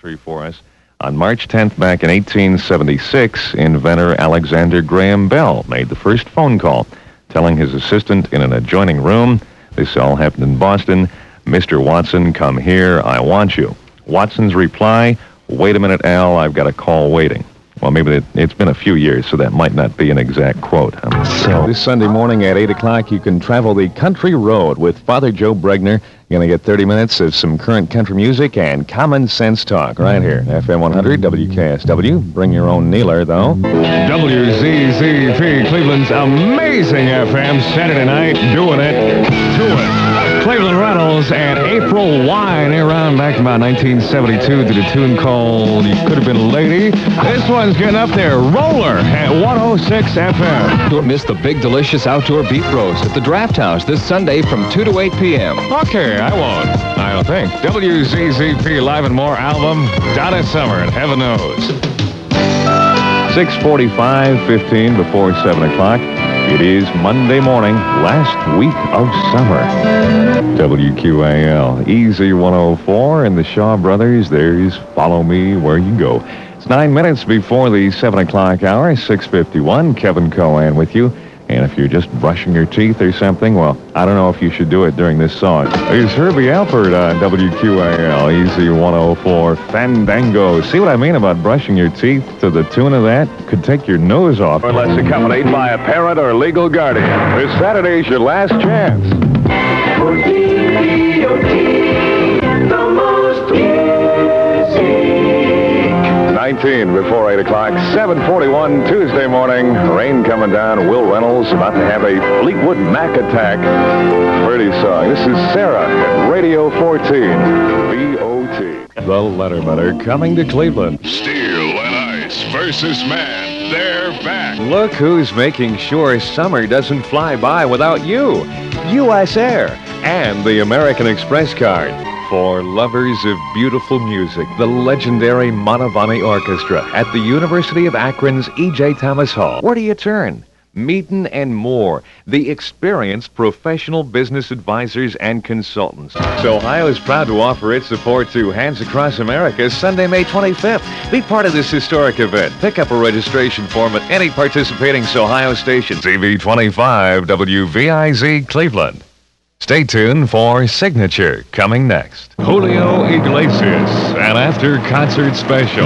Tree for us. On March 10th, back in 1876, inventor Alexander Graham Bell made the first phone call, telling his assistant in an adjoining room, this all happened in Boston, Mr. Watson, come here, I want you. Watson's reply, wait a minute, Al, I've got a call waiting. Well, maybe it, it's been a few years, so that might not be an exact quote. So this Sunday morning at 8 o'clock, you can travel the country road with Father Joe Bregner. You're going to get 30 minutes of some current country music and common sense talk right here. FM 100 WKSW. Bring your own kneeler, though. WZZP, Cleveland's amazing FM, Saturday night, doing it to it. Cleveland Reynolds and April Wine around back in about 1972 did a tune called You Could Have Been a Lady. This one's getting up there. Roller at 106 FM. Don't miss the big, delicious outdoor beef roast at the Draft House this Sunday from 2 to 8 p.m. Okay, I won't. I don't think. WZZP Live and More album, Donna Summer, and heaven knows. 645, 15 before 7 o'clock. It is Monday morning, last week of summer. WQAL, Easy 104, and the Shaw Brothers. There's Follow Me Where You Go. It's nine minutes before the 7 o'clock hour, 651. Kevin Coan with you. And if you're just brushing your teeth or something, well, I don't know if you should do it during this song. Here's Herbie Alpert on WQAL, Easy 104, Fandango. See what I mean about brushing your teeth to the tune of that? Could take your nose off. Unless accompanied by a parent or legal guardian. This Saturday's your last chance. the 19 before 8 o'clock, 741 Tuesday morning. Rain coming down. Will Reynolds about to have a Fleetwood Mac attack. Pretty song. This is Sarah at Radio 14. BOT. The Lettermaner coming to Cleveland. Steel and Ice versus Man. They're back. Look who's making sure summer doesn't fly by without you. U.S. Air and the American Express card. For lovers of beautiful music, the legendary Mantovani Orchestra at the University of Akron's E.J. Thomas Hall. Where do you turn? Meaden and Moore, the experienced professional business advisors and consultants. So Ohio is proud to offer its support to Hands Across America Sunday, May 25th. Be part of this historic event. Pick up a registration form at any participating Ohio station. CV25 WVIZ Cleveland. Stay tuned for Signature coming next. Julio Iglesias, an after concert special.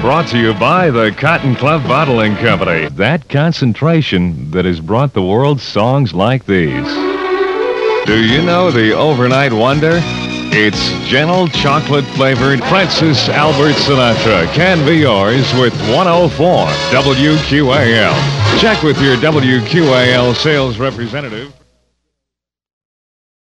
Brought to you by the Cotton Club Bottling Company. That concentration that has brought the world songs like these. Do you know the overnight wonder? It's gentle chocolate flavored Francis Albert Sinatra can be yours with 104 WQAL. Check with your WQAL sales representative.